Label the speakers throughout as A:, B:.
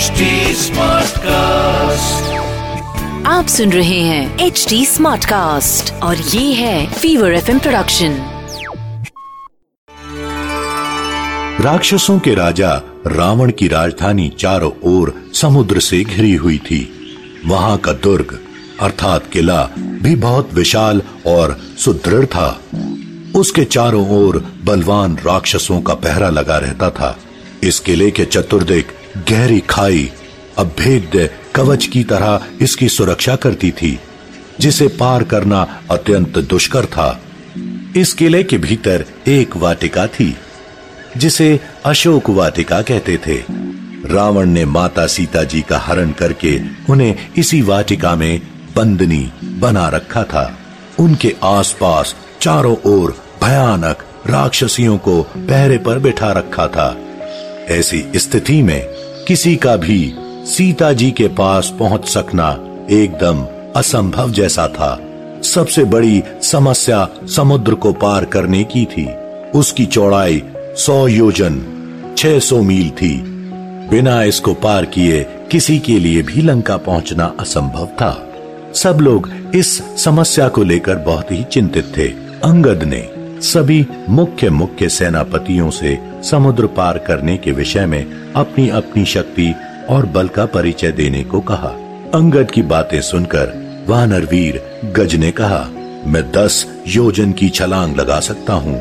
A: HD Smartcast.
B: आप सुन रहे हैं एच डी स्मार्ट कास्ट और ये है फीवर एफ़ प्रोडक्शन
C: राक्षसों के राजा रावण की राजधानी चारों ओर समुद्र से घिरी हुई थी। वहाँ का दुर्ग अर्थात किला भी बहुत विशाल और सुदृढ़ था। उसके चारों ओर बलवान राक्षसों का पहरा लगा रहता था। इस किले के चतुर्दिक गहरी खाई, अभेद्य कवच की तरह इसकी सुरक्षा करती थी, जिसे पार करना अत्यंत दुष्कर था। इस किले के भीतर एक वाटिका थी, जिसे अशोक वाटिका कहते थे। रावण ने माता सीता जी का हरण करके उन्हें इसी वाटिका में बंदनी बना रखा था। उनके आसपास चारों ओर भयानक राक्षसियों को पहरे पर बिठा रखा था। ऐसी स्थिति में किसी का भी सीता जी के पास पहुँच सकना एकदम असंभव जैसा था। सबसे बड़ी समस्या समुद्र को पार करने की थी। उसकी चौड़ाई सौ योजन 600 मील थी। बिना इसको पार किए किसी के लिए भी लंका पहुँचना असंभव था। सब लोग इस समस्या को लेकर बहुत ही चिंतित थे। अंगद ने सभी मुख्य मुख्य सेनापतियों से समुद्र पार करने के विषय में अपनी अपनी शक्ति और बल का परिचय देने को कहा। अंगद की बातें सुनकर वानर वीर गज ने कहा, मैं दस योजन की छलांग लगा सकता हूँ।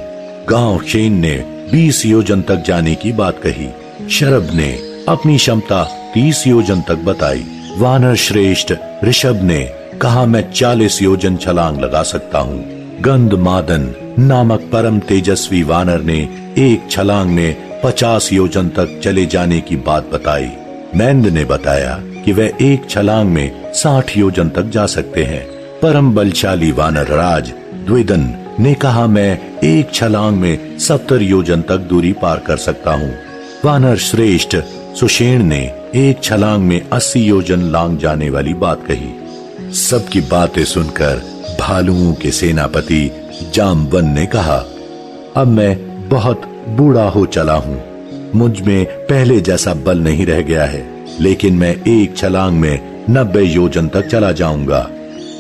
C: गाँव शेन ने बीस योजन तक जाने की बात कही। शरभ ने अपनी क्षमता तीस योजन तक बताई। वानर श्रेष्ठ ऋषभ ने कहा, मैं चालीस योजन छलांग लगा सकता हूँ। गंध मादन नामक परम तेजस्वी वानर ने एक छलांग में पचास योजन तक चले जाने की बात बताई। मैंद ने बताया कि वह एक छलांग में साठ योजन तक जा सकते हैं। परम बलशाली वानर राज द्विदन ने कहा, मैं एक छलांग में सत्तर योजन तक दूरी पार कर सकता हूँ। वानर श्रेष्ठ सुषेण ने एक छलांग में अस्सी योजन लांग जाने वाली बात कही। सबकी बातें सुनकर भालुओं के सेनापति जामवन ने कहा, अब मैं बहुत बूढ़ा हो चला हूँ। मुझमें पहले जैसा बल नहीं रह गया है, लेकिन मैं एक छलांग में नब्बे योजन तक चला जाऊँगा।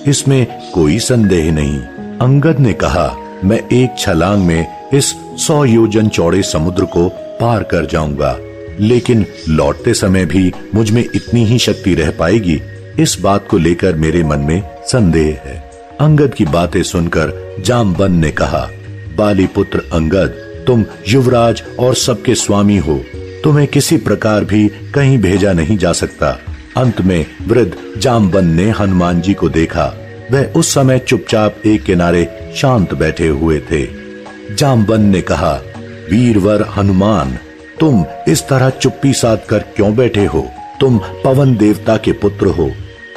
C: इसमें कोई संदेह नहीं। अंगद ने कहा, मैं एक छलांग में इस सौ योजन चौड़े समुद्र को पार कर जाऊँगा। लेकिन लौटते समय भी मुझमें इतनी ही शक्ति रह पाएगी, इस बात को लेकर मेरे मन में संदेह है। अंगद की बातें सुनकर जामबन ने कहा, बाली पुत्र अंगद, तुम युवराज और सबके स्वामी हो। तुम्हें किसी प्रकार भी कहीं भेजा नहीं जा सकता। अंत में वृद्ध जामबन ने हनुमान जी को देखा। वह उस समय चुपचाप एक किनारे शांत बैठे हुए थे। जामबन ने कहा, वीरवर हनुमान, तुम इस तरह चुप्पी साध कर क्यों बैठे हो? तुम पवन देवता के पुत्र हो।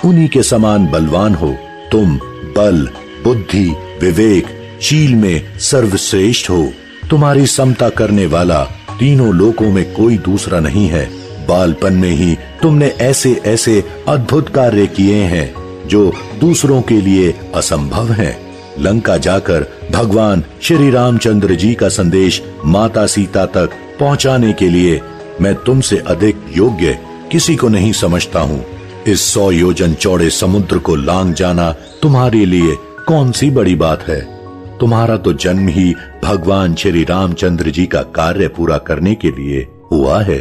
C: उन्हीं के समान बलवान हो। तुम बल, बुद्धि, विवेक, चील में सर्वश्रेष्ठ हो। तुम्हारी समता करने वाला तीनों लोकों में कोई दूसरा नहीं है। बालपन में ही तुमने ऐसे ऐसे अद्भुत कार्य किए हैं, जो दूसरों के लिए असंभव हैं। लंका जाकर भगवान श्री रामचंद्र जी का संदेश माता सीता तक पहुँचाने के लिए मैं तुमसे अधिक योग्य किसी को नहीं समझता हूँ। इस सौ योजन चौड़े समुद्र को लांग जाना तुम्हारे लिए कौन सी बड़ी बात है? तुम्हारा तो जन्म ही भगवान श्री रामचंद्र जी का कार्य पूरा करने के लिए हुआ है।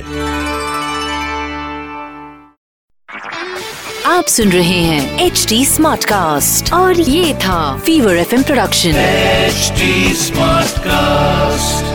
B: आप सुन रहे हैं एच डी स्मार्ट कास्ट और ये था fever F production
A: H smart Smartcast.